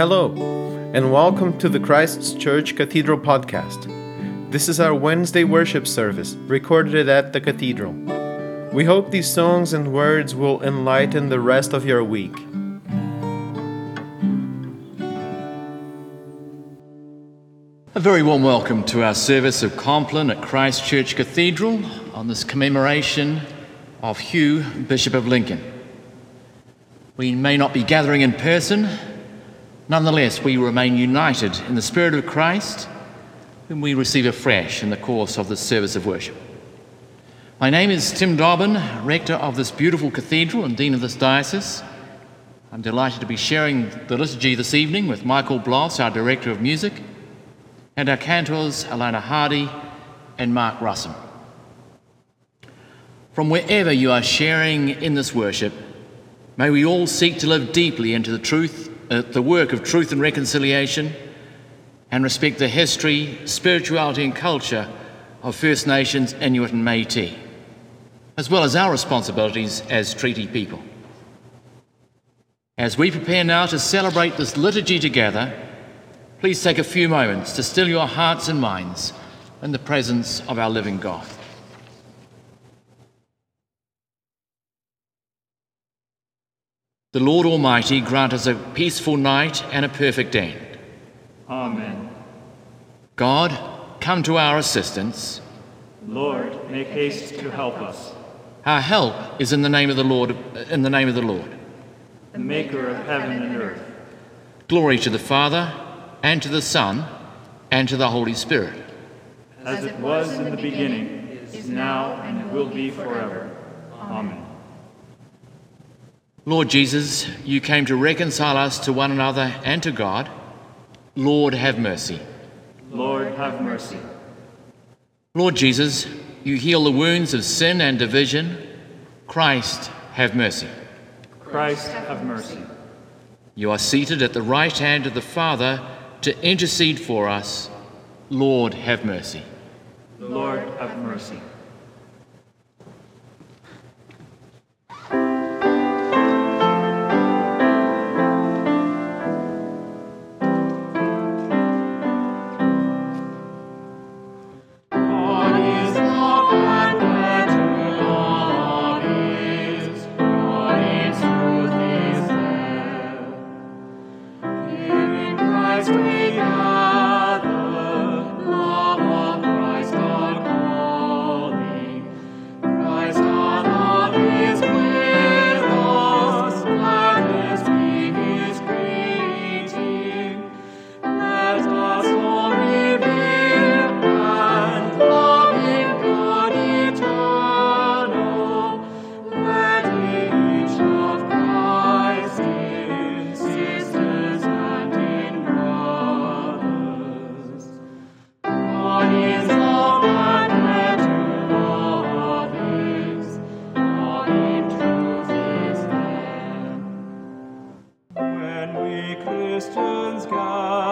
Hello, and welcome to the Christ's Church Cathedral podcast. This is our Wednesday worship service, recorded at the cathedral. We hope these songs and words will enlighten the rest of your week. A very warm welcome to our service of Compline at Christ Church Cathedral on this commemoration of Hugh, Bishop of Lincoln. We may not be gathering in person, nonetheless, we remain united in the Spirit of Christ, whom we receive afresh in the course of this service of worship. My name is Tim Dobbin, rector of this beautiful cathedral and dean of this diocese. I'm delighted to be sharing the liturgy this evening with Michael Bloss, our director of music and our cantors Alana Hardy and Mark Russum. From wherever you are sharing in this worship, may we all seek to live deeply into the truth, uh, the work of truth and reconciliation, and respect the history, spirituality, and culture of First Nations, Inuit, and Métis, as well as our responsibilities as treaty people. As we prepare now to celebrate this liturgy together, please take a few moments to still your hearts and minds in the presence of our living God. The Lord Almighty grant us a peaceful night and a perfect end. Amen. God, come to our assistance. Lord, make haste to help us. Our help is in the name of the Lord, uh, in the name of the Lord. The maker of heaven and earth. Glory to the Father, and to the Son, and to the Holy Spirit. As it was in the beginning, is now, and will be forever. Amen. Lord Jesus, you came to reconcile us to one another and to God. Lord, have mercy. Lord, have mercy. Lord Jesus, you heal the wounds of sin and division. Christ, have mercy. Christ, have mercy. You are seated at the right hand of the Father to intercede for us. Lord, have mercy. Lord, have mercy. Christians God.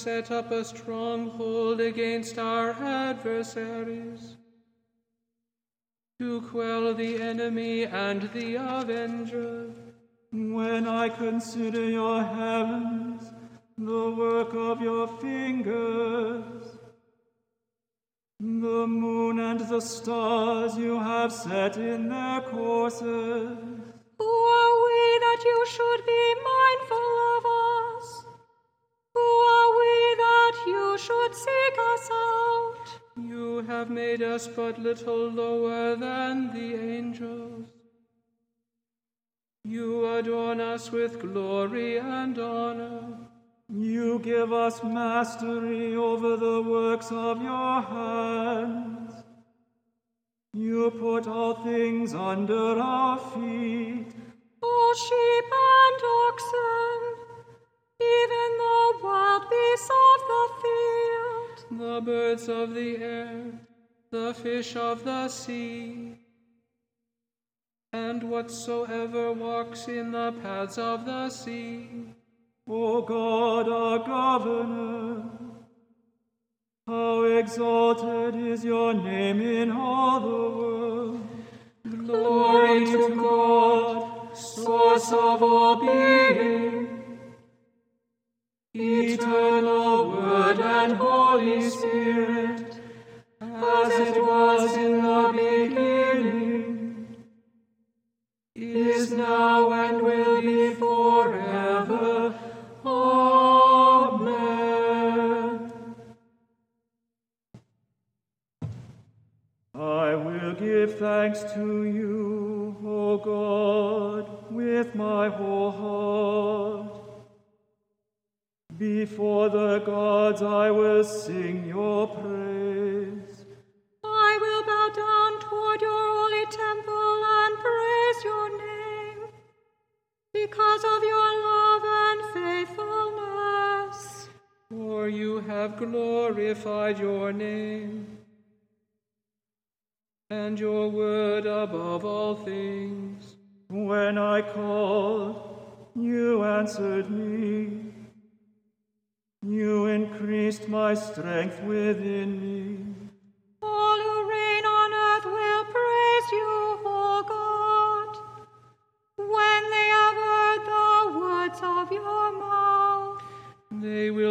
Set up a stronghold against our adversaries to quell the enemy and the avenger. When I consider your heavens, the work of your fingers, the moon and the stars you have set in their courses. Who are we that you should be have made us but little lower than the angels. You adorn us with glory and honor. You give us mastery over the works of your hands. You put all things under our feet. All sheep and oxen, even the wild beasts of the field. the birds of the air, the fish of the sea, and whatsoever walks in the paths of the sea. O God, our governor, how exalted is your name in all the world. Glory to God, source of all being, Eternal Word and Holy Spirit, as it was in the beginning, is now and will be forever. Amen. I will give thanks to you, O God, with my whole heart. Before the gods I will sing have glorified your name, and your word above all things. When I called, you answered me. You increased my strength within me.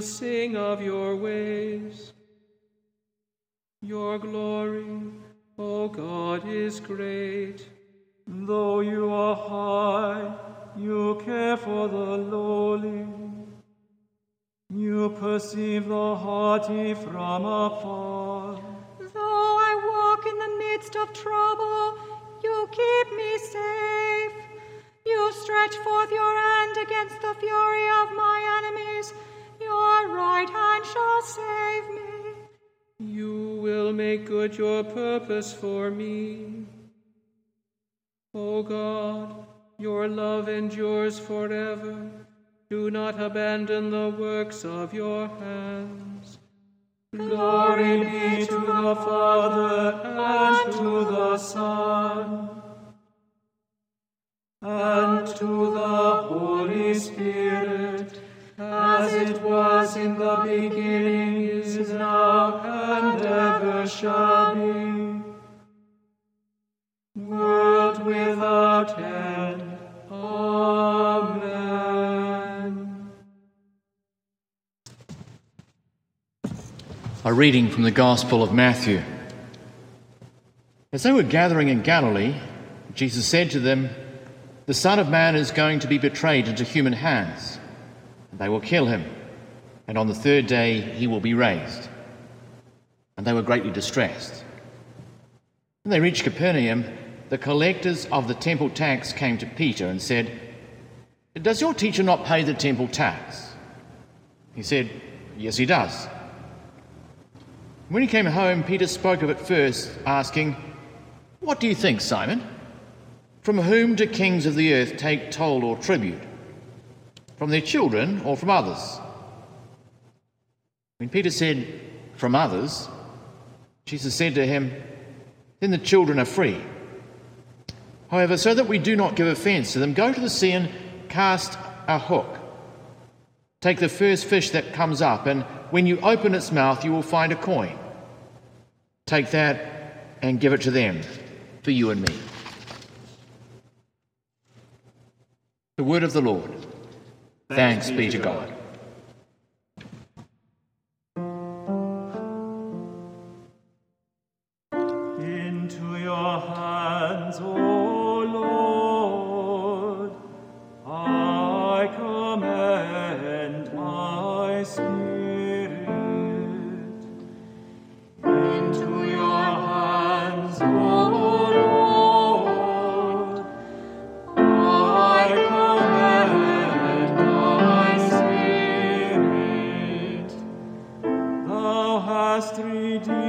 Will sing of your ways. Your glory, O God, is great. Though you are high, you care for the lowly. You perceive the haughty from afar. Though I walk in the midst of trouble, you keep me safe. You stretch forth your hand against the fury of my enemies. Your right hand shall save me. You will make good your purpose for me. O God, your love endures forever. Do not abandon the works of your hands. Glory be to the Father and to the Son and to the Holy Spirit, as it was in the beginning, is now, and ever shall be. World without end. Amen. A reading from the Gospel of Matthew. As they were gathering in Galilee, Jesus said to them, The Son of Man is going to be betrayed into human hands. They will kill him, and on the third day he will be raised. And they were greatly distressed. When they reached Capernaum, the collectors of the temple tax came to Peter and said, Does your teacher not pay the temple tax? He said, Yes, he does. When he came home, Peter spoke of it first, asking, What do you think, Simon? From whom do kings of the earth take toll or tribute? From their children or from others? When Peter said, From others, Jesus said to him, Then the children are free. However, so that we do not give offense to them, go to the sea and cast a hook. Take the first fish that comes up, and when you open its mouth, you will find a coin. Take that and give it to them for you and me. The word of the Lord. Thanks, be to God.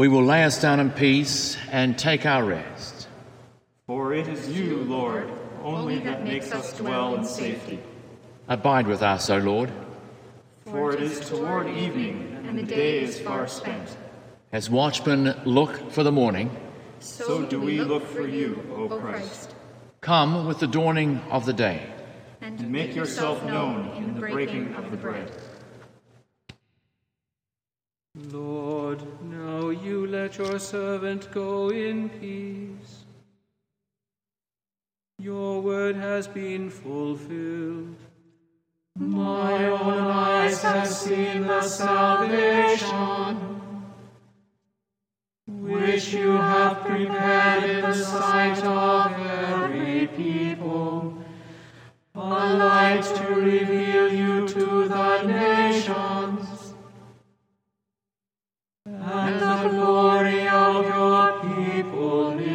We will lay us down in peace and take our rest. For it is you, Lord, only that makes us dwell in safety. Abide with us, O Lord. For it is toward evening, and the day is far spent. As watchmen look for the morning, so do we look for you, O Christ. Come with the dawning of the day, and make yourself known in the breaking of the bread. Lord, now you let your servant go in peace. Your word has been fulfilled. My own eyes have seen the salvation which you have prepared in the sight of every people, a light to reveal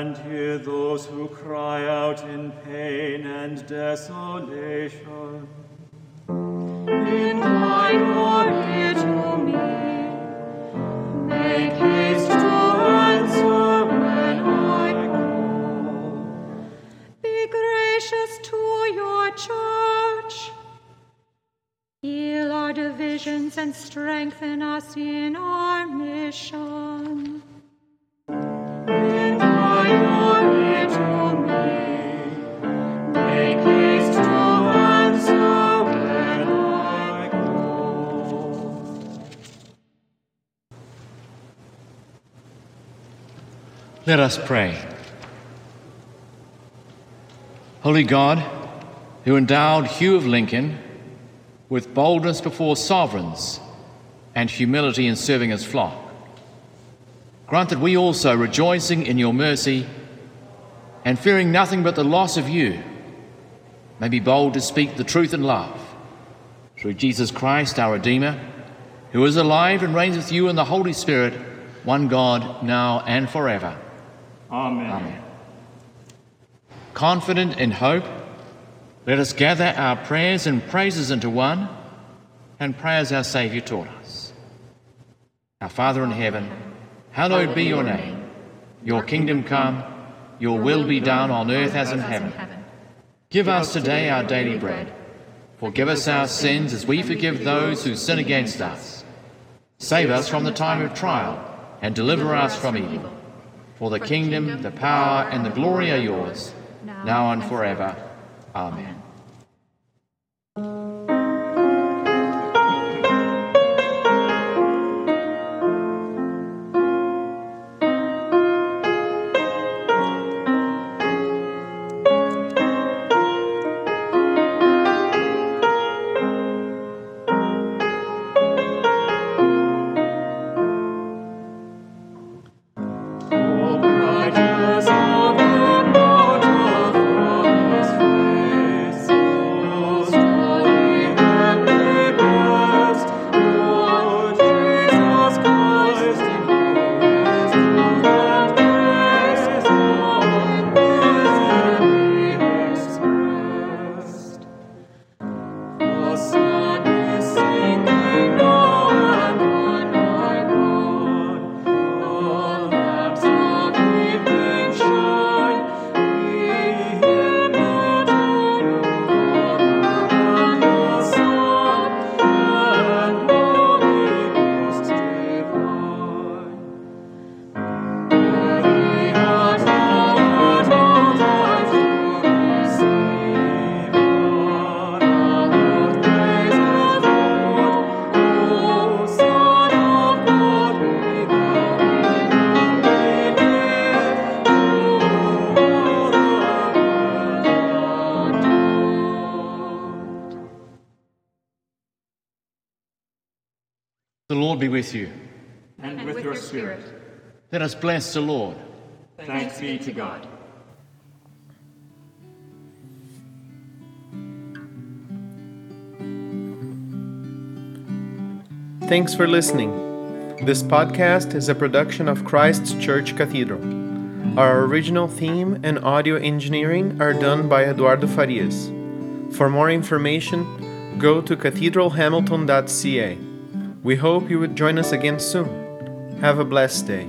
And hear those who cry out in pain and desolation. In thy glory to me, Make haste to answer when I call. Be gracious to your church. Heal our divisions and strengthen us in our mission. Let us pray. Holy God, who endowed Hugh of Lincoln with boldness before sovereigns and humility in serving his flock, grant that we also, rejoicing in your mercy and fearing nothing but the loss of you, may be bold to speak the truth in love through Jesus Christ, our Redeemer, who is alive and reigns with you in the Holy Spirit, one God, now and forever. Amen. Amen. Confident in hope, let us gather our prayers and praises into one and pray as our Saviour taught us. Our Father in heaven, hallowed be your name. Your kingdom come, your will be done on earth as in heaven. Give us today our daily bread. Forgive us our sins as we forgive those who sin against us. Save us from the time of trial and deliver us from evil. For the kingdom, the power, and the glory are yours, now and forever. Amen. Lord be with you. And, and with, with, your spirit. spirit. Let us bless the Lord. Thanks be to God. Thanks for listening. This podcast is a production of Christ's Church Cathedral. Our original theme and audio engineering are done by Eduardo Farias. For more information, go to cathedralhamilton.ca. We hope you would join us again soon. Have a blessed day.